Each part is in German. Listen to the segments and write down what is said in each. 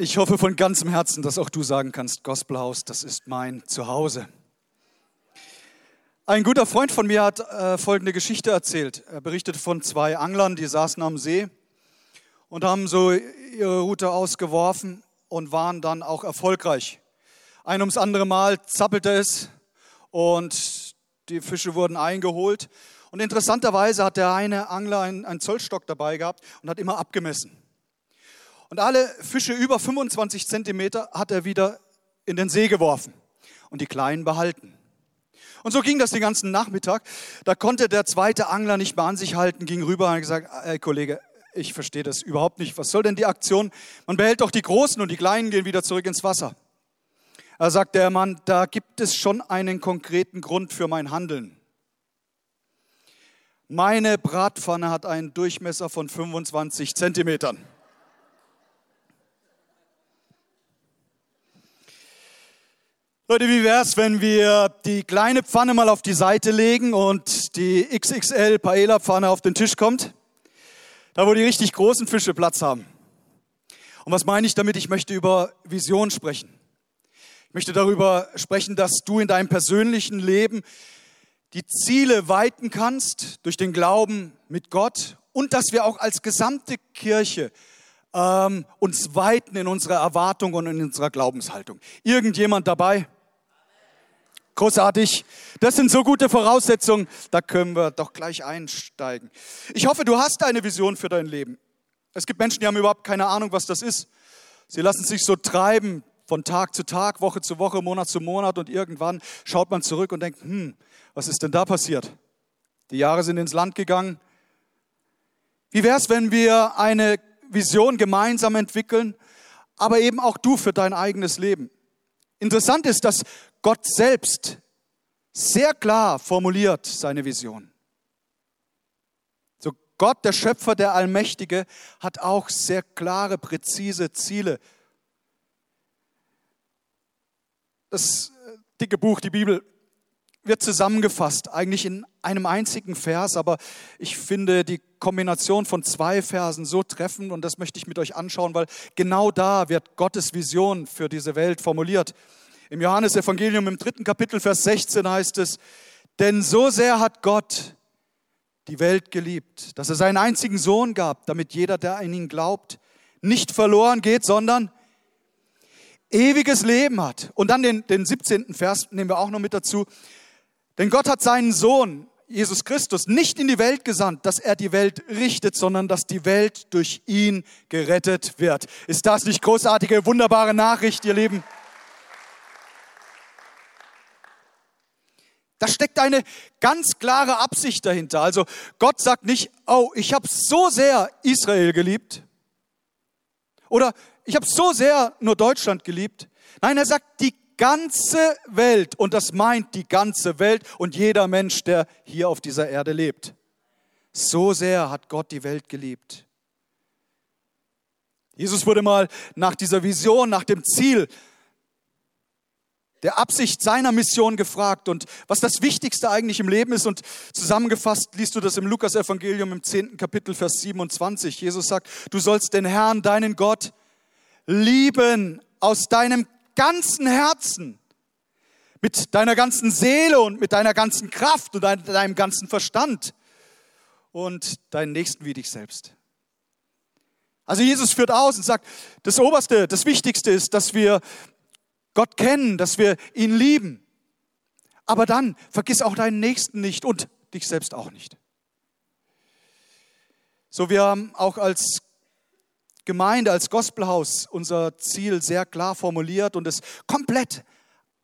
Ich hoffe von ganzem Herzen, dass auch du sagen kannst, Gospelhaus, das ist mein Zuhause. Ein guter Freund von mir hat äh, folgende Geschichte erzählt. Er berichtete von zwei Anglern, die saßen am See und haben so ihre Route ausgeworfen und waren dann auch erfolgreich. Ein ums andere Mal zappelte es und die Fische wurden eingeholt. Und interessanterweise hat der eine Angler einen, einen Zollstock dabei gehabt und hat immer abgemessen. Und alle Fische über 25 Zentimeter hat er wieder in den See geworfen und die kleinen behalten. Und so ging das den ganzen Nachmittag. Da konnte der zweite Angler nicht mehr an sich halten, ging rüber und hat gesagt, ey Kollege, ich verstehe das überhaupt nicht. Was soll denn die Aktion? Man behält doch die Großen und die Kleinen gehen wieder zurück ins Wasser. Da sagt der Mann, da gibt es schon einen konkreten Grund für mein Handeln. Meine Bratpfanne hat einen Durchmesser von 25 Zentimetern. Leute, wie wäre es, wenn wir die kleine Pfanne mal auf die Seite legen und die XXL Paella Pfanne auf den Tisch kommt? Da, wo die richtig großen Fische Platz haben. Und was meine ich damit? Ich möchte über Vision sprechen. Ich möchte darüber sprechen, dass du in deinem persönlichen Leben die Ziele weiten kannst durch den Glauben mit Gott und dass wir auch als gesamte Kirche ähm, uns weiten in unserer Erwartung und in unserer Glaubenshaltung. Irgendjemand dabei? Großartig. Das sind so gute Voraussetzungen, da können wir doch gleich einsteigen. Ich hoffe, du hast eine Vision für dein Leben. Es gibt Menschen, die haben überhaupt keine Ahnung, was das ist. Sie lassen sich so treiben von Tag zu Tag, Woche zu Woche, Monat zu Monat und irgendwann schaut man zurück und denkt, hm, was ist denn da passiert? Die Jahre sind ins Land gegangen. Wie wäre es, wenn wir eine Vision gemeinsam entwickeln, aber eben auch du für dein eigenes Leben? Interessant ist, dass Gott selbst sehr klar formuliert seine Vision. So Gott, der Schöpfer, der Allmächtige, hat auch sehr klare, präzise Ziele. Das äh, dicke Buch, die Bibel, wird zusammengefasst, eigentlich in einem einzigen Vers, aber ich finde die Kombination von zwei Versen so treffend und das möchte ich mit euch anschauen, weil genau da wird Gottes Vision für diese Welt formuliert. Im Johannesevangelium im dritten Kapitel, Vers 16 heißt es, denn so sehr hat Gott die Welt geliebt, dass er seinen einzigen Sohn gab, damit jeder, der an ihn glaubt, nicht verloren geht, sondern ewiges Leben hat. Und dann den, den 17. Vers nehmen wir auch noch mit dazu. Denn Gott hat seinen Sohn, Jesus Christus, nicht in die Welt gesandt, dass er die Welt richtet, sondern dass die Welt durch ihn gerettet wird. Ist das nicht großartige, wunderbare Nachricht, ihr Lieben? Da steckt eine ganz klare Absicht dahinter. Also Gott sagt nicht, oh, ich habe so sehr Israel geliebt oder ich habe so sehr nur Deutschland geliebt. Nein, er sagt die ganze Welt und das meint die ganze Welt und jeder Mensch, der hier auf dieser Erde lebt. So sehr hat Gott die Welt geliebt. Jesus wurde mal nach dieser Vision, nach dem Ziel der Absicht seiner Mission gefragt und was das Wichtigste eigentlich im Leben ist. Und zusammengefasst liest du das im Lukas-Evangelium im 10. Kapitel, Vers 27. Jesus sagt, du sollst den Herrn, deinen Gott, lieben aus deinem ganzen Herzen, mit deiner ganzen Seele und mit deiner ganzen Kraft und deinem ganzen Verstand und deinen Nächsten wie dich selbst. Also Jesus führt aus und sagt, das Oberste, das Wichtigste ist, dass wir Gott kennen, dass wir ihn lieben. Aber dann vergiss auch deinen Nächsten nicht und dich selbst auch nicht. So, wir haben auch als Gemeinde, als Gospelhaus unser Ziel sehr klar formuliert und es komplett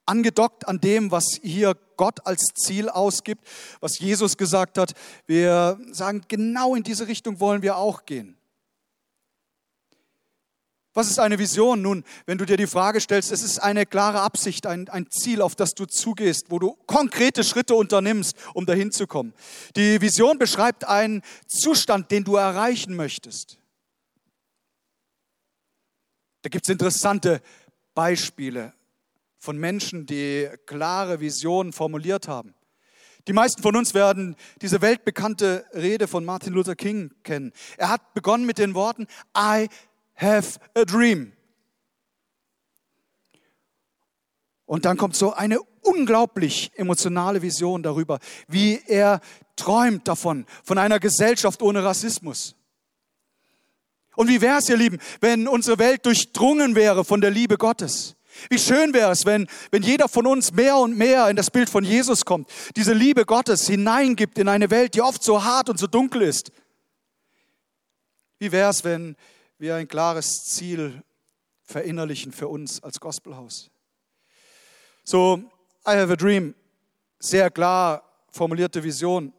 angedockt an dem, was hier Gott als Ziel ausgibt, was Jesus gesagt hat. Wir sagen, genau in diese Richtung wollen wir auch gehen. Was ist eine Vision? Nun, wenn du dir die Frage stellst, es ist eine klare Absicht, ein, ein Ziel, auf das du zugehst, wo du konkrete Schritte unternimmst, um dahin zu kommen. Die Vision beschreibt einen Zustand, den du erreichen möchtest. Da gibt es interessante Beispiele von Menschen, die klare Visionen formuliert haben. Die meisten von uns werden diese weltbekannte Rede von Martin Luther King kennen. Er hat begonnen mit den Worten, I have a dream. Und dann kommt so eine unglaublich emotionale Vision darüber, wie er träumt davon, von einer Gesellschaft ohne Rassismus, und wie wäre es, ihr Lieben, wenn unsere Welt durchdrungen wäre von der Liebe Gottes? Wie schön wäre es, wenn, wenn jeder von uns mehr und mehr in das Bild von Jesus kommt, diese Liebe Gottes hineingibt in eine Welt, die oft so hart und so dunkel ist. Wie wäre es, wenn wir ein klares Ziel verinnerlichen für uns als Gospelhaus? So, I have a dream, sehr klar formulierte Vision.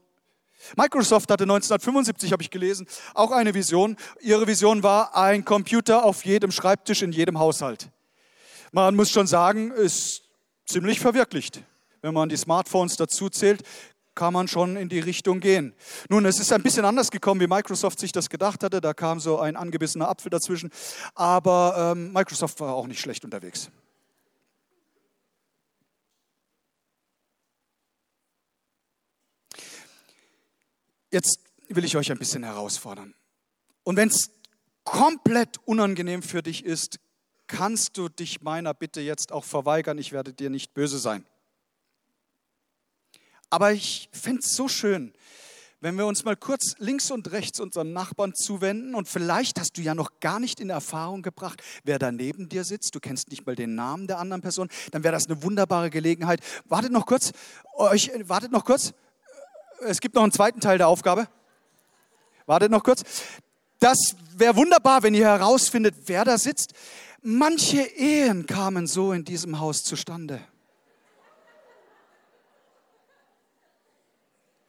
Microsoft hatte 1975, habe ich gelesen, auch eine Vision. Ihre Vision war ein Computer auf jedem Schreibtisch in jedem Haushalt. Man muss schon sagen, ist ziemlich verwirklicht. Wenn man die Smartphones dazu zählt, kann man schon in die Richtung gehen. Nun, es ist ein bisschen anders gekommen, wie Microsoft sich das gedacht hatte. Da kam so ein angebissener Apfel dazwischen. Aber ähm, Microsoft war auch nicht schlecht unterwegs. Jetzt will ich euch ein bisschen herausfordern. Und wenn es komplett unangenehm für dich ist, kannst du dich meiner Bitte jetzt auch verweigern. Ich werde dir nicht böse sein. Aber ich fände es so schön, wenn wir uns mal kurz links und rechts unseren Nachbarn zuwenden und vielleicht hast du ja noch gar nicht in Erfahrung gebracht, wer da neben dir sitzt, du kennst nicht mal den Namen der anderen Person, dann wäre das eine wunderbare Gelegenheit. Wartet noch kurz, euch, wartet noch kurz, es gibt noch einen zweiten Teil der Aufgabe. Wartet noch kurz. Das wäre wunderbar, wenn ihr herausfindet, wer da sitzt. Manche Ehen kamen so in diesem Haus zustande.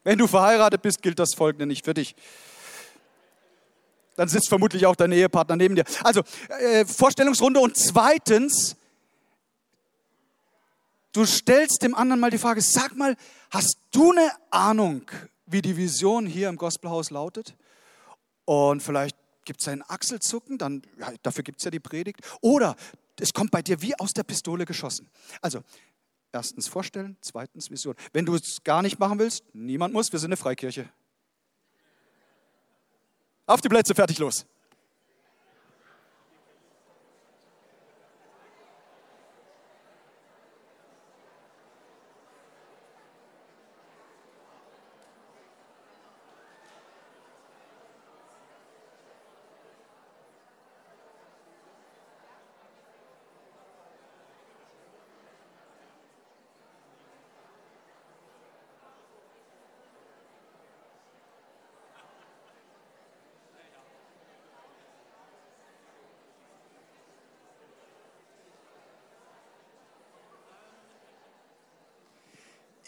Wenn du verheiratet bist, gilt das Folgende nicht für dich. Dann sitzt vermutlich auch dein Ehepartner neben dir. Also, äh, Vorstellungsrunde. Und zweitens, Du stellst dem anderen mal die Frage, sag mal, hast du eine Ahnung, wie die Vision hier im Gospelhaus lautet? Und vielleicht gibt es ein Achselzucken, dann, ja, dafür gibt es ja die Predigt. Oder es kommt bei dir wie aus der Pistole geschossen. Also, erstens vorstellen, zweitens Vision. Wenn du es gar nicht machen willst, niemand muss, wir sind eine Freikirche. Auf die Plätze, fertig, los.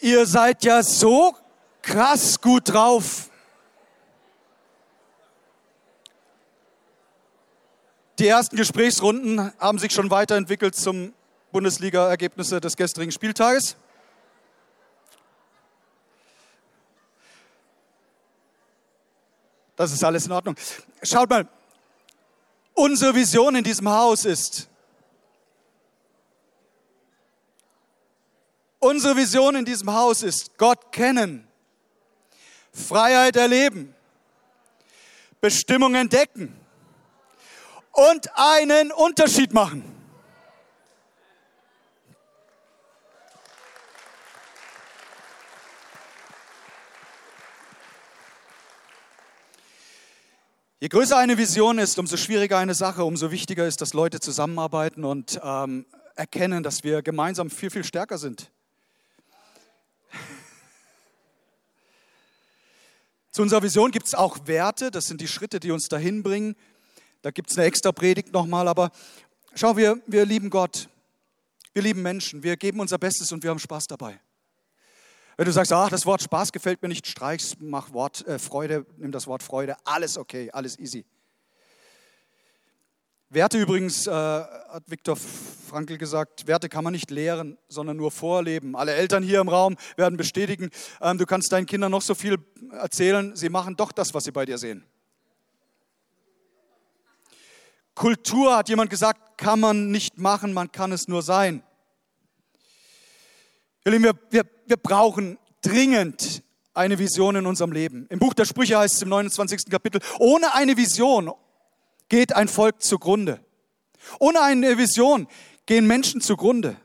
Ihr seid ja so krass gut drauf. Die ersten Gesprächsrunden haben sich schon weiterentwickelt zum Bundesliga-Ergebnisse des gestrigen Spieltages. Das ist alles in Ordnung. Schaut mal, unsere Vision in diesem Haus ist, Unsere Vision in diesem Haus ist Gott kennen, Freiheit erleben, Bestimmung entdecken und einen Unterschied machen. Je größer eine Vision ist, umso schwieriger eine Sache, umso wichtiger ist, dass Leute zusammenarbeiten und ähm, erkennen, dass wir gemeinsam viel, viel stärker sind. Zu unserer Vision gibt es auch Werte, das sind die Schritte, die uns dahin bringen. Da gibt es eine extra Predigt nochmal, aber schau, wir, wir lieben Gott, wir lieben Menschen, wir geben unser Bestes und wir haben Spaß dabei. Wenn du sagst, ach, das Wort Spaß gefällt mir nicht, streich's, mach Wort äh, Freude, nimm das Wort Freude, alles okay, alles easy. Werte übrigens, äh, hat Viktor Frankl gesagt, Werte kann man nicht lehren, sondern nur vorleben. Alle Eltern hier im Raum werden bestätigen, ähm, du kannst deinen Kindern noch so viel erzählen, sie machen doch das, was sie bei dir sehen. Kultur, hat jemand gesagt, kann man nicht machen, man kann es nur sein. Wir, wir, wir brauchen dringend eine Vision in unserem Leben. Im Buch der Sprüche heißt es im 29. Kapitel, ohne eine Vision, geht ein Volk zugrunde. Ohne eine Vision gehen Menschen zugrunde.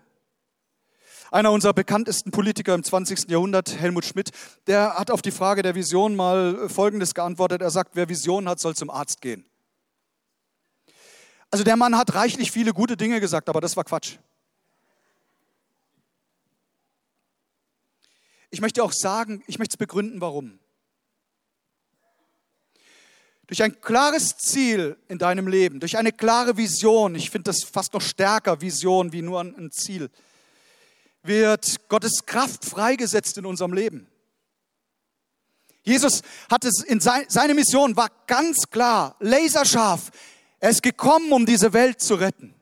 Einer unserer bekanntesten Politiker im 20. Jahrhundert, Helmut Schmidt, der hat auf die Frage der Vision mal Folgendes geantwortet. Er sagt, wer Vision hat, soll zum Arzt gehen. Also der Mann hat reichlich viele gute Dinge gesagt, aber das war Quatsch. Ich möchte auch sagen, ich möchte es begründen, warum. Durch ein klares Ziel in deinem Leben, durch eine klare Vision, ich finde das fast noch stärker, Vision wie nur ein Ziel, wird Gottes Kraft freigesetzt in unserem Leben. Jesus hat es in sein, seine Mission war ganz klar, laserscharf. Er ist gekommen, um diese Welt zu retten.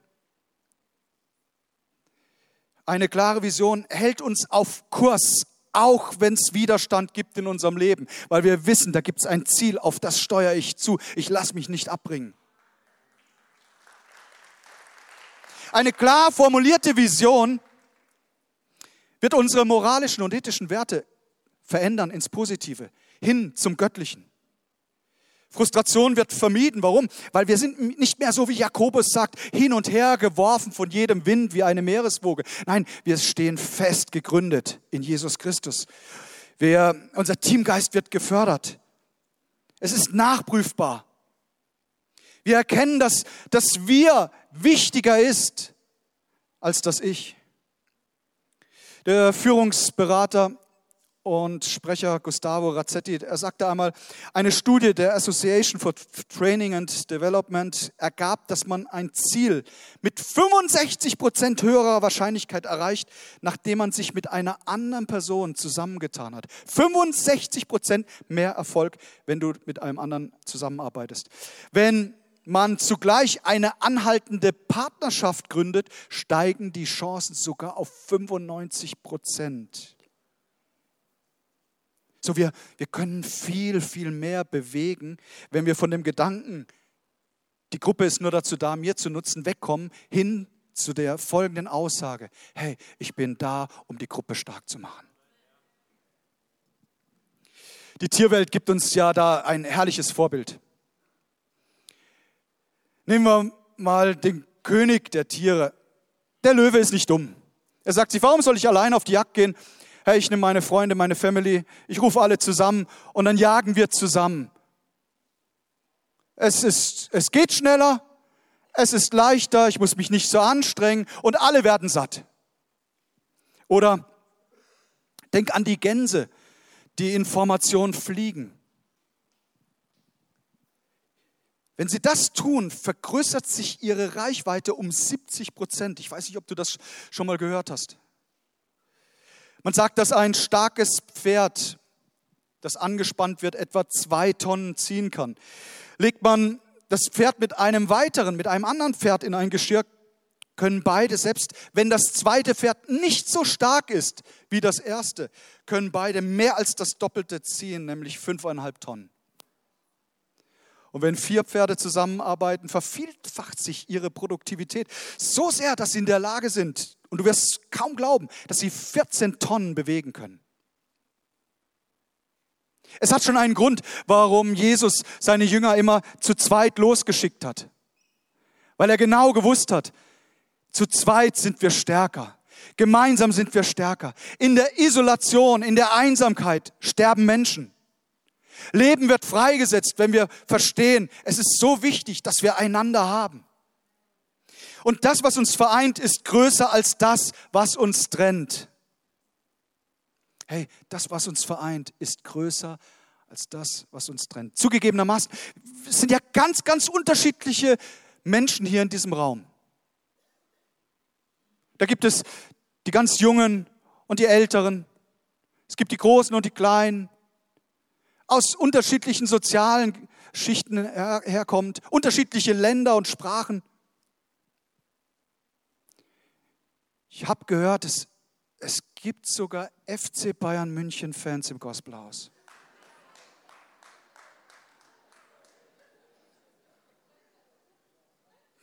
Eine klare Vision hält uns auf Kurs, auch wenn es Widerstand gibt in unserem Leben, weil wir wissen, da gibt es ein Ziel, auf das steuere ich zu. Ich lasse mich nicht abbringen. Eine klar formulierte Vision wird unsere moralischen und ethischen Werte verändern ins Positive, hin zum Göttlichen. Frustration wird vermieden. Warum? Weil wir sind nicht mehr so, wie Jakobus sagt, hin und her geworfen von jedem Wind wie eine Meereswoge. Nein, wir stehen fest gegründet in Jesus Christus. Wir, unser Teamgeist wird gefördert. Es ist nachprüfbar. Wir erkennen, dass das Wir wichtiger ist als das Ich. Der Führungsberater und Sprecher Gustavo Razzetti, er sagte einmal, eine Studie der Association for Training and Development ergab, dass man ein Ziel mit 65 Prozent höherer Wahrscheinlichkeit erreicht, nachdem man sich mit einer anderen Person zusammengetan hat. 65 Prozent mehr Erfolg, wenn du mit einem anderen zusammenarbeitest. Wenn man zugleich eine anhaltende Partnerschaft gründet, steigen die Chancen sogar auf 95 Prozent. So, wir, wir können viel, viel mehr bewegen, wenn wir von dem Gedanken, die Gruppe ist nur dazu da, mir zu nutzen, wegkommen, hin zu der folgenden Aussage, hey, ich bin da, um die Gruppe stark zu machen. Die Tierwelt gibt uns ja da ein herrliches Vorbild. Nehmen wir mal den König der Tiere. Der Löwe ist nicht dumm. Er sagt sich, warum soll ich allein auf die Jagd gehen? Hey, ich nehme meine Freunde, meine Family, ich rufe alle zusammen und dann jagen wir zusammen. Es, ist, es geht schneller, es ist leichter, ich muss mich nicht so anstrengen und alle werden satt. Oder denk an die Gänse, die in Formation fliegen. Wenn sie das tun, vergrößert sich ihre Reichweite um 70 Prozent. Ich weiß nicht, ob du das schon mal gehört hast. Man sagt, dass ein starkes Pferd, das angespannt wird, etwa zwei Tonnen ziehen kann. Legt man das Pferd mit einem weiteren, mit einem anderen Pferd in ein Geschirr, können beide, selbst wenn das zweite Pferd nicht so stark ist wie das erste, können beide mehr als das Doppelte ziehen, nämlich fünfeinhalb Tonnen. Und wenn vier Pferde zusammenarbeiten, vervielfacht sich ihre Produktivität so sehr, dass sie in der Lage sind, und du wirst kaum glauben, dass sie 14 Tonnen bewegen können. Es hat schon einen Grund, warum Jesus seine Jünger immer zu zweit losgeschickt hat. Weil er genau gewusst hat, zu zweit sind wir stärker. Gemeinsam sind wir stärker. In der Isolation, in der Einsamkeit sterben Menschen. Leben wird freigesetzt, wenn wir verstehen, es ist so wichtig, dass wir einander haben. Und das, was uns vereint, ist größer als das, was uns trennt. Hey, das, was uns vereint, ist größer als das, was uns trennt. Zugegebenermaßen es sind ja ganz, ganz unterschiedliche Menschen hier in diesem Raum. Da gibt es die ganz Jungen und die Älteren. Es gibt die Großen und die Kleinen aus unterschiedlichen sozialen Schichten her herkommt, unterschiedliche Länder und Sprachen. Ich habe gehört, es, es gibt sogar FC Bayern München Fans im Gospelhaus.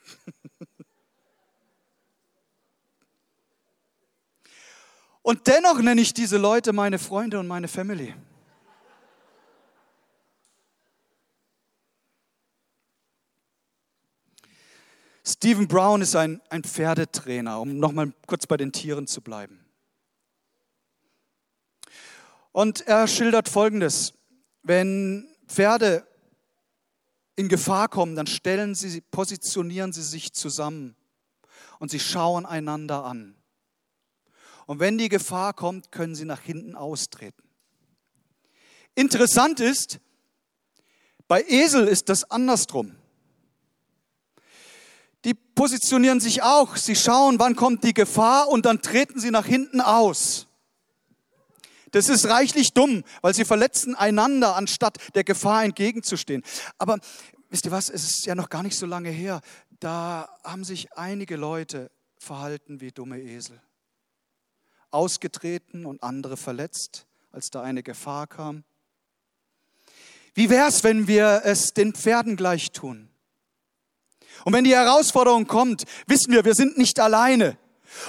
Und dennoch nenne ich diese Leute meine Freunde und meine Family. Stephen Brown ist ein, ein Pferdetrainer, um nochmal kurz bei den Tieren zu bleiben. Und er schildert Folgendes. Wenn Pferde in Gefahr kommen, dann stellen sie, positionieren sie sich zusammen und sie schauen einander an. Und wenn die Gefahr kommt, können sie nach hinten austreten. Interessant ist, bei Esel ist das andersrum. Die positionieren sich auch. Sie schauen, wann kommt die Gefahr und dann treten sie nach hinten aus. Das ist reichlich dumm, weil sie verletzen einander, anstatt der Gefahr entgegenzustehen. Aber wisst ihr was, es ist ja noch gar nicht so lange her. Da haben sich einige Leute verhalten wie dumme Esel. Ausgetreten und andere verletzt, als da eine Gefahr kam. Wie wäre es, wenn wir es den Pferden gleich tun? Und wenn die Herausforderung kommt, wissen wir, wir sind nicht alleine.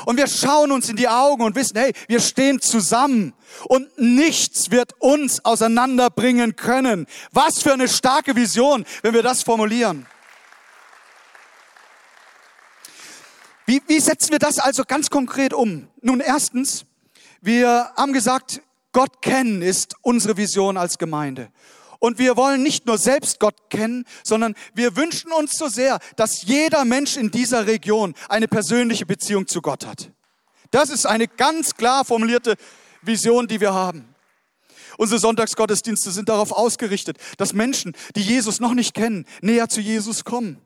Und wir schauen uns in die Augen und wissen, hey, wir stehen zusammen und nichts wird uns auseinanderbringen können. Was für eine starke Vision, wenn wir das formulieren. Wie, wie setzen wir das also ganz konkret um? Nun, erstens, wir haben gesagt, Gott kennen ist unsere Vision als Gemeinde. Und wir wollen nicht nur selbst Gott kennen, sondern wir wünschen uns so sehr, dass jeder Mensch in dieser Region eine persönliche Beziehung zu Gott hat. Das ist eine ganz klar formulierte Vision, die wir haben. Unsere Sonntagsgottesdienste sind darauf ausgerichtet, dass Menschen, die Jesus noch nicht kennen, näher zu Jesus kommen.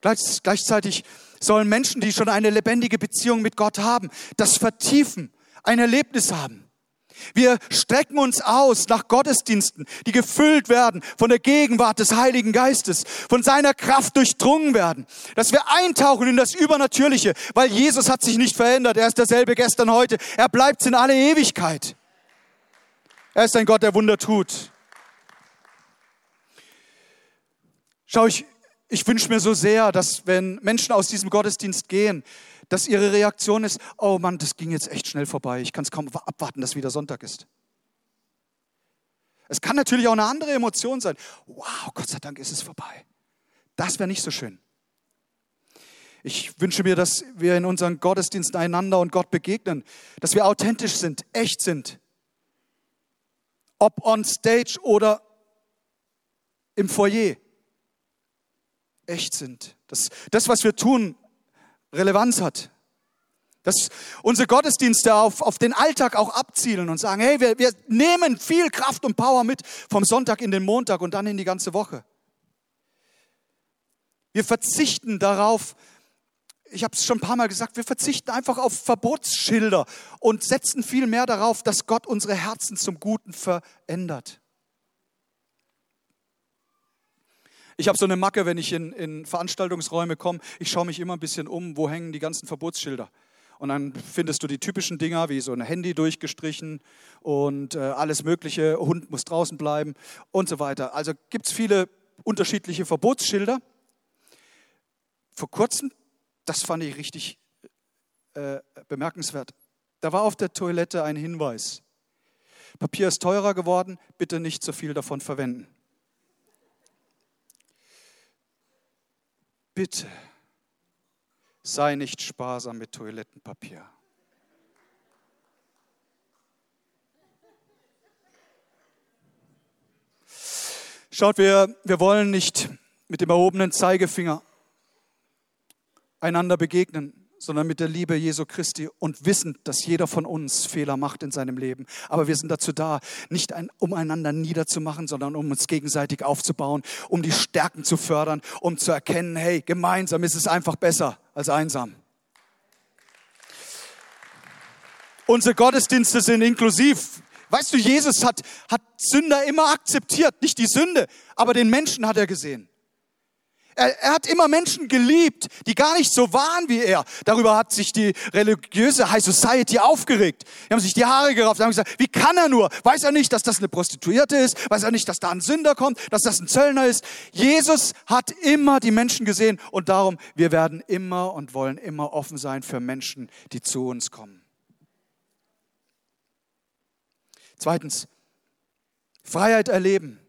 gleichzeitig sollen Menschen, die schon eine lebendige Beziehung mit Gott haben, das vertiefen, ein Erlebnis haben. Wir strecken uns aus nach Gottesdiensten, die gefüllt werden von der Gegenwart des Heiligen Geistes, von seiner Kraft durchdrungen werden, dass wir eintauchen in das Übernatürliche, weil Jesus hat sich nicht verändert. Er ist derselbe gestern, heute. Er bleibt in alle Ewigkeit. Er ist ein Gott, der Wunder tut. Schau, ich, ich wünsche mir so sehr, dass wenn Menschen aus diesem Gottesdienst gehen, dass ihre Reaktion ist, oh Mann, das ging jetzt echt schnell vorbei, ich kann es kaum abwarten, dass wieder Sonntag ist. Es kann natürlich auch eine andere Emotion sein. Wow, Gott sei Dank ist es vorbei. Das wäre nicht so schön. Ich wünsche mir, dass wir in unseren Gottesdiensten einander und Gott begegnen, dass wir authentisch sind, echt sind. Ob on stage oder im Foyer. Echt sind. Das, das was wir tun, Relevanz hat. Dass unsere Gottesdienste auf, auf den Alltag auch abzielen und sagen, hey, wir, wir nehmen viel Kraft und Power mit vom Sonntag in den Montag und dann in die ganze Woche. Wir verzichten darauf, ich habe es schon ein paar Mal gesagt, wir verzichten einfach auf Verbotsschilder und setzen viel mehr darauf, dass Gott unsere Herzen zum Guten verändert. Ich habe so eine Macke, wenn ich in, in Veranstaltungsräume komme. Ich schaue mich immer ein bisschen um, wo hängen die ganzen Verbotsschilder. Und dann findest du die typischen Dinger, wie so ein Handy durchgestrichen und äh, alles Mögliche, Hund muss draußen bleiben und so weiter. Also gibt es viele unterschiedliche Verbotsschilder. Vor kurzem, das fand ich richtig äh, bemerkenswert, da war auf der Toilette ein Hinweis. Papier ist teurer geworden, bitte nicht so viel davon verwenden. Bitte sei nicht sparsam mit Toilettenpapier. Schaut, wir, wir wollen nicht mit dem erhobenen Zeigefinger einander begegnen sondern mit der Liebe Jesu Christi und wissend, dass jeder von uns Fehler macht in seinem Leben. Aber wir sind dazu da, nicht ein, um einander niederzumachen, sondern um uns gegenseitig aufzubauen, um die Stärken zu fördern, um zu erkennen, hey, gemeinsam ist es einfach besser als einsam. Unsere Gottesdienste sind inklusiv. Weißt du, Jesus hat, hat Sünder immer akzeptiert, nicht die Sünde, aber den Menschen hat er gesehen. Er, er, hat immer Menschen geliebt, die gar nicht so waren wie er. Darüber hat sich die religiöse High Society aufgeregt. Die haben sich die Haare gerauft, haben gesagt, wie kann er nur? Weiß er nicht, dass das eine Prostituierte ist? Weiß er nicht, dass da ein Sünder kommt, dass das ein Zöllner ist? Jesus hat immer die Menschen gesehen und darum, wir werden immer und wollen immer offen sein für Menschen, die zu uns kommen. Zweitens, Freiheit erleben.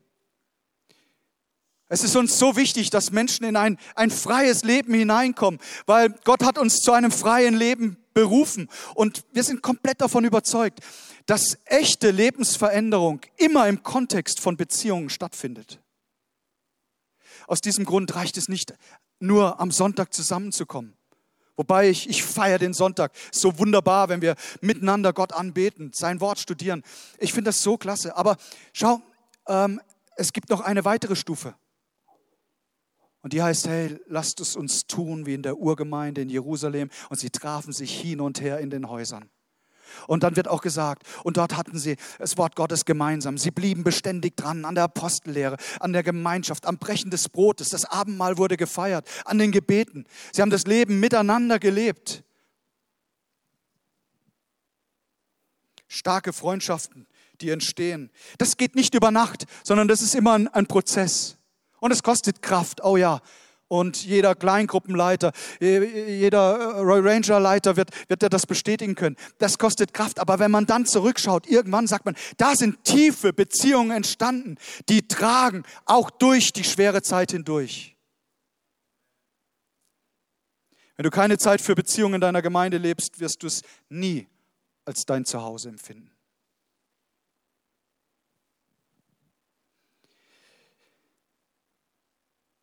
Es ist uns so wichtig, dass Menschen in ein, ein freies Leben hineinkommen, weil Gott hat uns zu einem freien Leben berufen. Und wir sind komplett davon überzeugt, dass echte Lebensveränderung immer im Kontext von Beziehungen stattfindet. Aus diesem Grund reicht es nicht, nur am Sonntag zusammenzukommen. Wobei ich, ich feiere den Sonntag. So wunderbar, wenn wir miteinander Gott anbeten, sein Wort studieren. Ich finde das so klasse. Aber schau, ähm, es gibt noch eine weitere Stufe. Und die heißt, hey, lasst es uns tun wie in der Urgemeinde in Jerusalem. Und sie trafen sich hin und her in den Häusern. Und dann wird auch gesagt, und dort hatten sie das Wort Gottes gemeinsam. Sie blieben beständig dran an der Apostellehre, an der Gemeinschaft, am Brechen des Brotes. Das Abendmahl wurde gefeiert, an den Gebeten. Sie haben das Leben miteinander gelebt. Starke Freundschaften, die entstehen. Das geht nicht über Nacht, sondern das ist immer ein, ein Prozess. Und es kostet Kraft. Oh ja, und jeder Kleingruppenleiter, jeder äh, Royal Ranger Leiter wird, wird das bestätigen können. Das kostet Kraft. Aber wenn man dann zurückschaut, irgendwann sagt man, da sind tiefe Beziehungen entstanden, die tragen auch durch die schwere Zeit hindurch. Wenn du keine Zeit für Beziehungen in deiner Gemeinde lebst, wirst du es nie als dein Zuhause empfinden.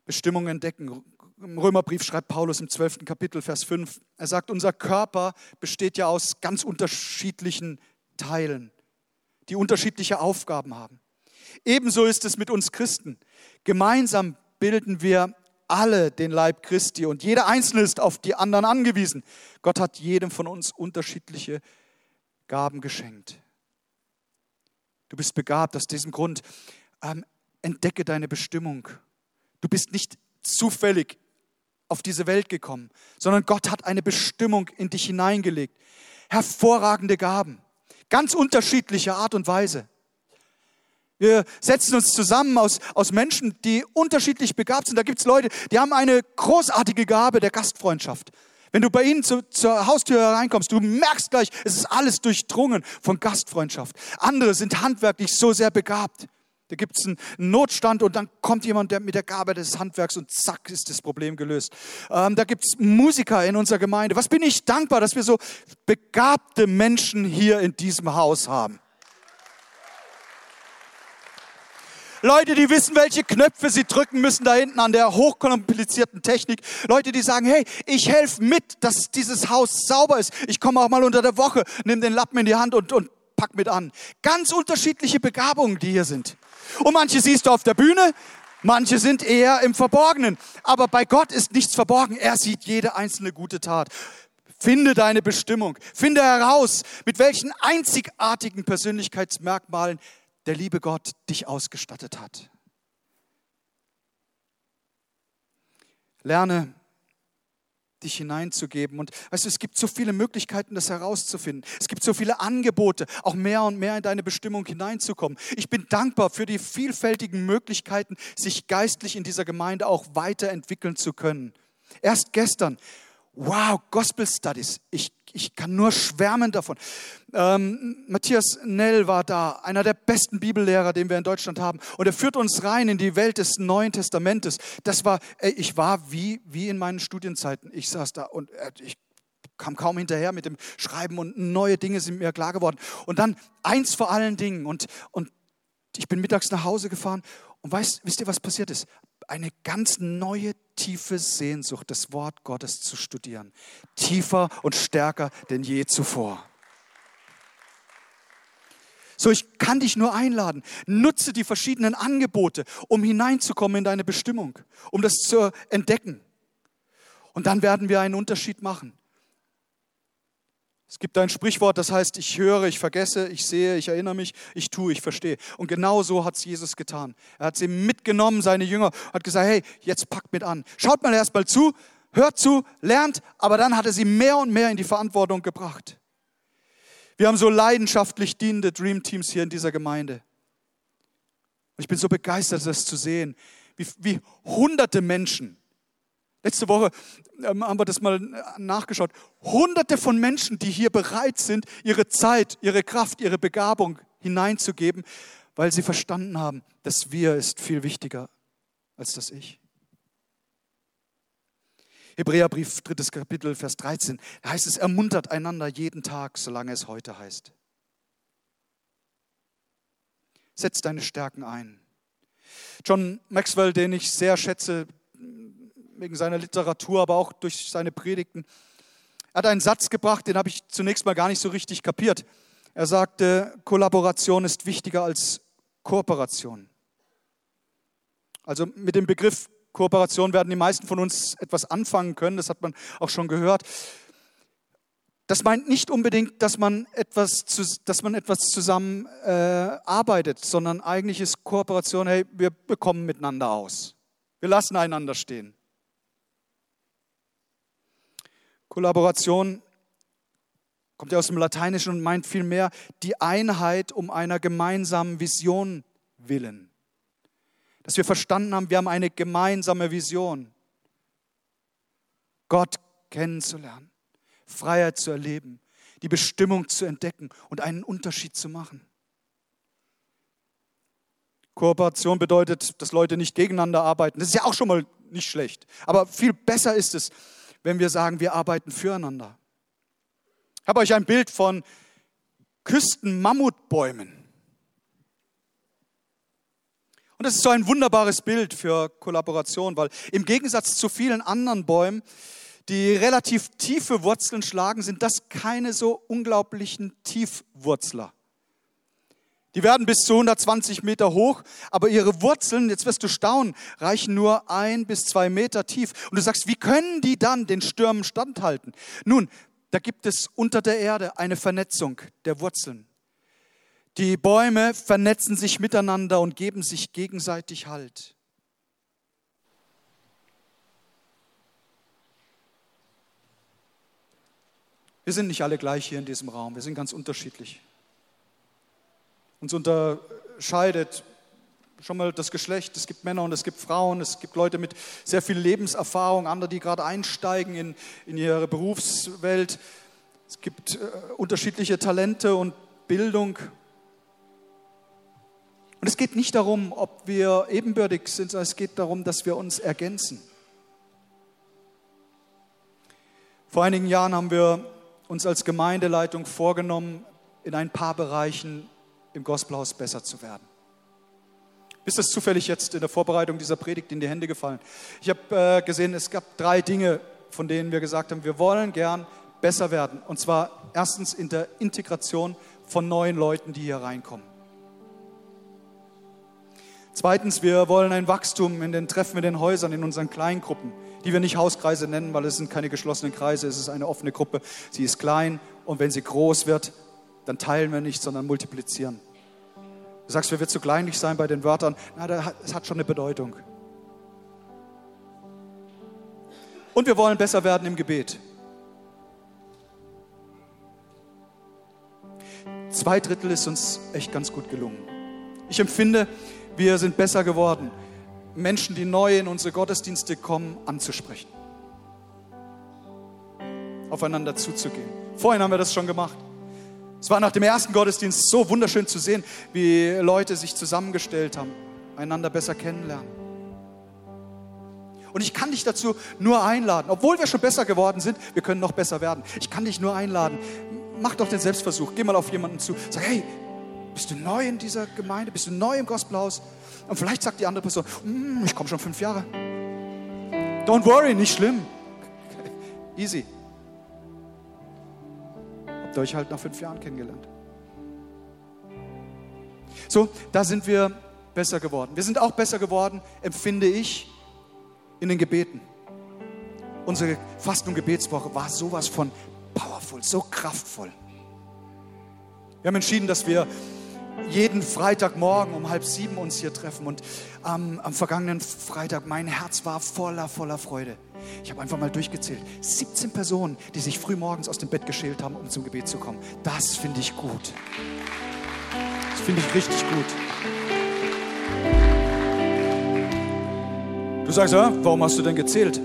Bestimmung entdecken. Im Römerbrief schreibt Paulus im 12. Kapitel, Vers 5. Er sagt, unser Körper besteht ja aus ganz unterschiedlichen Teilen, die unterschiedliche Aufgaben haben. Ebenso ist es mit uns Christen. Gemeinsam bilden wir alle den Leib Christi und jeder Einzelne ist auf die anderen angewiesen. Gott hat jedem von uns unterschiedliche Gaben geschenkt. Du bist begabt aus diesem Grund. Ähm, entdecke deine Bestimmung Du bist nicht zufällig auf diese Welt gekommen, sondern Gott hat eine Bestimmung in dich hineingelegt. Hervorragende Gaben, ganz unterschiedlicher Art und Weise. Wir setzen uns zusammen aus, aus Menschen, die unterschiedlich begabt sind. Da gibt es Leute, die haben eine großartige Gabe der Gastfreundschaft. Wenn du bei ihnen zu, zur Haustür hereinkommst, du merkst gleich, es ist alles durchdrungen von Gastfreundschaft. Andere sind handwerklich so sehr begabt. Da gibt es einen Notstand und dann kommt jemand mit der Gabe des Handwerks und zack ist das Problem gelöst. Ähm, da gibt es Musiker in unserer Gemeinde. Was bin ich dankbar, dass wir so begabte Menschen hier in diesem Haus haben. Leute, die wissen, welche Knöpfe sie drücken müssen da hinten an der hochkomplizierten Technik. Leute, die sagen, hey, ich helfe mit, dass dieses Haus sauber ist. Ich komme auch mal unter der Woche, nehme den Lappen in die Hand und, und pack mit an. Ganz unterschiedliche Begabungen, die hier sind. Und manche siehst du auf der Bühne, manche sind eher im Verborgenen. Aber bei Gott ist nichts verborgen. Er sieht jede einzelne gute Tat. Finde deine Bestimmung. Finde heraus, mit welchen einzigartigen Persönlichkeitsmerkmalen der liebe Gott dich ausgestattet hat. Lerne dich hineinzugeben. Und weißt du, es gibt so viele Möglichkeiten, das herauszufinden. Es gibt so viele Angebote, auch mehr und mehr in deine Bestimmung hineinzukommen. Ich bin dankbar für die vielfältigen Möglichkeiten, sich geistlich in dieser Gemeinde auch weiterentwickeln zu können. Erst gestern, wow, Gospel Studies. Ich ich kann nur schwärmen davon. Ähm, Matthias Nell war da, einer der besten Bibellehrer, den wir in Deutschland haben. Und er führt uns rein in die Welt des Neuen Testamentes. Das war, ey, ich war wie, wie in meinen Studienzeiten. Ich saß da und äh, ich kam kaum hinterher mit dem Schreiben und neue Dinge sind mir klar geworden. Und dann eins vor allen Dingen und, und ich bin mittags nach Hause gefahren und weißt, wisst ihr, was passiert ist? Eine ganz neue, tiefe Sehnsucht, das Wort Gottes zu studieren. Tiefer und stärker denn je zuvor. So, ich kann dich nur einladen. Nutze die verschiedenen Angebote, um hineinzukommen in deine Bestimmung, um das zu entdecken. Und dann werden wir einen Unterschied machen. Es gibt ein Sprichwort, das heißt, ich höre, ich vergesse, ich sehe, ich erinnere mich, ich tue, ich verstehe. Und genau so hat es Jesus getan. Er hat sie mitgenommen, seine Jünger, hat gesagt, hey, jetzt packt mit an. Schaut mal erst mal zu, hört zu, lernt, aber dann hat er sie mehr und mehr in die Verantwortung gebracht. Wir haben so leidenschaftlich dienende Dream Teams hier in dieser Gemeinde. Und ich bin so begeistert, das zu sehen, wie, wie hunderte Menschen Letzte Woche ähm, haben wir das mal nachgeschaut. Hunderte von Menschen, die hier bereit sind, ihre Zeit, ihre Kraft, ihre Begabung hineinzugeben, weil sie verstanden haben, das Wir ist viel wichtiger als das Ich. Hebräerbrief, drittes Kapitel, Vers 13. Da heißt es, ermuntert einander jeden Tag, solange es heute heißt. Setz deine Stärken ein. John Maxwell, den ich sehr schätze, wegen seiner Literatur, aber auch durch seine Predigten, hat einen Satz gebracht, den habe ich zunächst mal gar nicht so richtig kapiert. Er sagte, Kollaboration ist wichtiger als Kooperation. Also mit dem Begriff Kooperation werden die meisten von uns etwas anfangen können, das hat man auch schon gehört. Das meint nicht unbedingt, dass man etwas, dass man etwas zusammen äh, arbeitet, sondern eigentlich ist Kooperation, hey, wir bekommen miteinander aus. Wir lassen einander stehen. Kollaboration kommt ja aus dem Lateinischen und meint vielmehr die Einheit um einer gemeinsamen Vision willen. Dass wir verstanden haben, wir haben eine gemeinsame Vision. Gott kennenzulernen, Freiheit zu erleben, die Bestimmung zu entdecken und einen Unterschied zu machen. Kooperation bedeutet, dass Leute nicht gegeneinander arbeiten. Das ist ja auch schon mal nicht schlecht. Aber viel besser ist es, wenn wir sagen, wir arbeiten füreinander. Ich habe euch ein Bild von Küstenmammutbäumen. Und das ist so ein wunderbares Bild für Kollaboration, weil im Gegensatz zu vielen anderen Bäumen, die relativ tiefe Wurzeln schlagen, sind das keine so unglaublichen Tiefwurzler. Die werden bis zu 120 Meter hoch, aber ihre Wurzeln, jetzt wirst du staunen, reichen nur ein bis zwei Meter tief. Und du sagst, wie können die dann den Stürmen standhalten? Nun, da gibt es unter der Erde eine Vernetzung der Wurzeln. Die Bäume vernetzen sich miteinander und geben sich gegenseitig Halt. Wir sind nicht alle gleich hier in diesem Raum, wir sind ganz unterschiedlich. Uns unterscheidet schon mal das Geschlecht. Es gibt Männer und es gibt Frauen, es gibt Leute mit sehr viel Lebenserfahrung, andere, die gerade einsteigen in, in ihre Berufswelt. Es gibt äh, unterschiedliche Talente und Bildung. Und es geht nicht darum, ob wir ebenbürtig sind, sondern es geht darum, dass wir uns ergänzen. Vor einigen Jahren haben wir uns als Gemeindeleitung vorgenommen, in ein paar Bereichen im Gospelhaus besser zu werden. Ist das zufällig jetzt in der Vorbereitung dieser Predigt in die Hände gefallen? Ich habe äh, gesehen, es gab drei Dinge, von denen wir gesagt haben, wir wollen gern besser werden. Und zwar erstens in der Integration von neuen Leuten, die hier reinkommen. Zweitens, wir wollen ein Wachstum in den Treffen in den Häusern, in unseren Kleingruppen, die wir nicht Hauskreise nennen, weil es sind keine geschlossenen Kreise, es ist eine offene Gruppe. Sie ist klein und wenn sie groß wird, dann teilen wir nicht, sondern multiplizieren. Du sagst, wir wird zu kleinlich sein bei den Wörtern. Na, das hat schon eine Bedeutung. Und wir wollen besser werden im Gebet. Zwei Drittel ist uns echt ganz gut gelungen. Ich empfinde, wir sind besser geworden, Menschen, die neu in unsere Gottesdienste kommen, anzusprechen. Aufeinander zuzugehen. Vorhin haben wir das schon gemacht. Es war nach dem ersten Gottesdienst so wunderschön zu sehen, wie Leute sich zusammengestellt haben, einander besser kennenlernen. Und ich kann dich dazu nur einladen, obwohl wir schon besser geworden sind, wir können noch besser werden. Ich kann dich nur einladen. Mach doch den Selbstversuch. Geh mal auf jemanden zu. Sag, hey, bist du neu in dieser Gemeinde? Bist du neu im Gospelhaus? Und vielleicht sagt die andere Person, mm, ich komme schon fünf Jahre. Don't worry, nicht schlimm. Easy habt ihr euch halt nach fünf Jahren kennengelernt. So, da sind wir besser geworden. Wir sind auch besser geworden, empfinde ich, in den Gebeten. Unsere Fasten- und Gebetswoche war sowas von powerful, so kraftvoll. Wir haben entschieden, dass wir jeden Freitagmorgen um halb sieben uns hier treffen. Und am, am vergangenen Freitag, mein Herz war voller, voller Freude. Ich habe einfach mal durchgezählt. 17 Personen, die sich früh morgens aus dem Bett geschält haben, um zum Gebet zu kommen. Das finde ich gut. Das finde ich richtig gut. Du sagst, ja, warum hast du denn gezählt?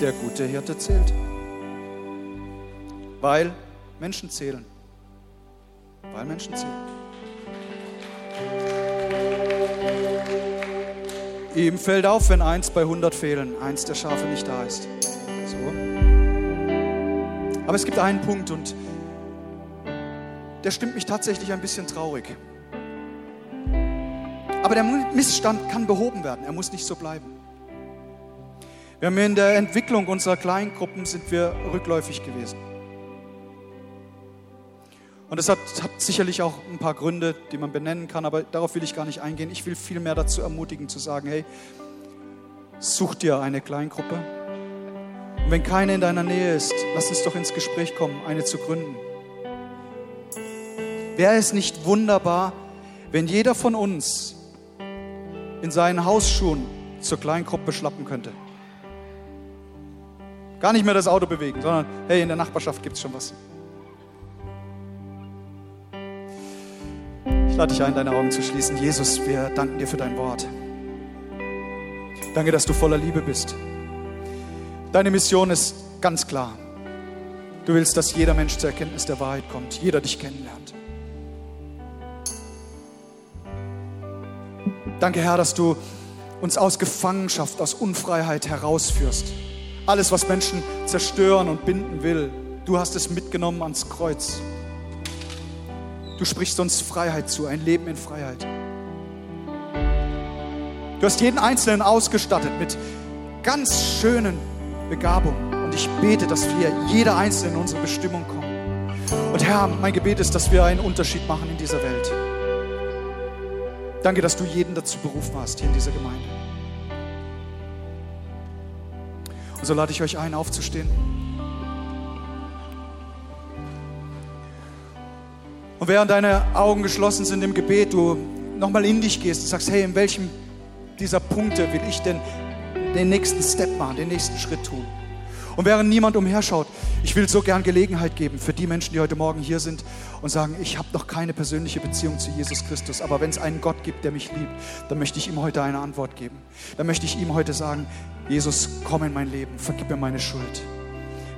Der gute Hirte zählt. Weil Menschen zählen. Weil Menschen zählen. Ihm fällt auf, wenn eins bei 100 fehlen, eins der Schafe nicht da ist. So. Aber es gibt einen Punkt und der stimmt mich tatsächlich ein bisschen traurig. Aber der Missstand kann behoben werden. Er muss nicht so bleiben. Wir haben in der Entwicklung unserer Kleingruppen sind wir rückläufig gewesen. Und es hat, hat, sicherlich auch ein paar Gründe, die man benennen kann, aber darauf will ich gar nicht eingehen. Ich will vielmehr dazu ermutigen, zu sagen, hey, such dir eine Kleingruppe. Und wenn keine in deiner Nähe ist, lass uns doch ins Gespräch kommen, eine zu gründen. Wäre es nicht wunderbar, wenn jeder von uns in seinen Hausschuhen zur Kleingruppe schlappen könnte? Gar nicht mehr das Auto bewegen, sondern hey, in der Nachbarschaft gibt es schon was. Ich lade dich ein, deine Augen zu schließen. Jesus, wir danken dir für dein Wort. Danke, dass du voller Liebe bist. Deine Mission ist ganz klar. Du willst, dass jeder Mensch zur Erkenntnis der Wahrheit kommt, jeder dich kennenlernt. Danke, Herr, dass du uns aus Gefangenschaft, aus Unfreiheit herausführst. Alles, was Menschen zerstören und binden will, du hast es mitgenommen ans Kreuz. Du sprichst uns Freiheit zu, ein Leben in Freiheit. Du hast jeden Einzelnen ausgestattet mit ganz schönen Begabungen. Und ich bete, dass wir jeder Einzelne in unsere Bestimmung kommen. Und Herr, mein Gebet ist, dass wir einen Unterschied machen in dieser Welt. Danke, dass du jeden dazu berufen hast hier in dieser Gemeinde. Und so lade ich euch ein, aufzustehen. Und während deine Augen geschlossen sind im Gebet, du nochmal in dich gehst und sagst, hey, in welchem dieser Punkte will ich denn den nächsten Step machen, den nächsten Schritt tun? Und während niemand umherschaut, ich will so gern Gelegenheit geben für die Menschen, die heute Morgen hier sind und sagen, ich habe noch keine persönliche Beziehung zu Jesus Christus, aber wenn es einen Gott gibt, der mich liebt, dann möchte ich ihm heute eine Antwort geben. Dann möchte ich ihm heute sagen, Jesus, komm in mein Leben, vergib mir meine Schuld.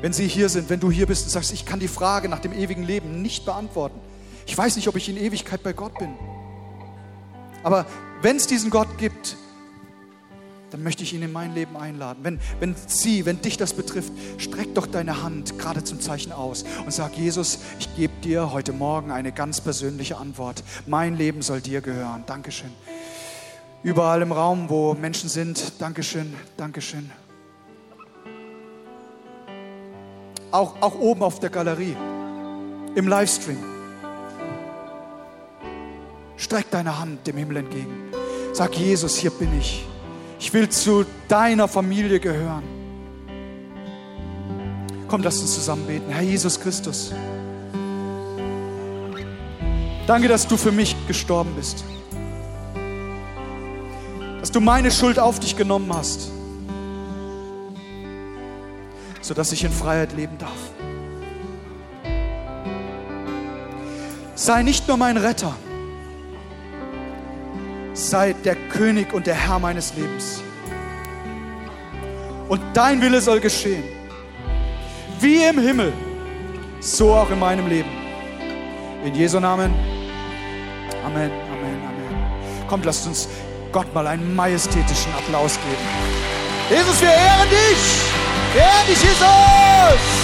Wenn Sie hier sind, wenn du hier bist und sagst, ich kann die Frage nach dem ewigen Leben nicht beantworten, ich weiß nicht, ob ich in Ewigkeit bei Gott bin. Aber wenn es diesen Gott gibt, dann möchte ich ihn in mein Leben einladen. Wenn, wenn sie, wenn dich das betrifft, streck doch deine Hand gerade zum Zeichen aus und sag, Jesus, ich gebe dir heute Morgen eine ganz persönliche Antwort. Mein Leben soll dir gehören. Dankeschön. Überall im Raum, wo Menschen sind, Dankeschön, Dankeschön. Auch, auch oben auf der Galerie, im Livestream. Streck deine Hand dem Himmel entgegen. Sag, Jesus, hier bin ich. Ich will zu deiner Familie gehören. Komm, lass uns zusammen beten. Herr Jesus Christus. Danke, dass du für mich gestorben bist. Dass du meine Schuld auf dich genommen hast. Sodass ich in Freiheit leben darf. Sei nicht nur mein Retter sei der König und der Herr meines Lebens. Und dein Wille soll geschehen, wie im Himmel, so auch in meinem Leben. In Jesu Namen. Amen, Amen, Amen. Kommt, lasst uns Gott mal einen majestätischen Applaus geben. Jesus, wir ehren dich. Wir ehren dich, Jesus.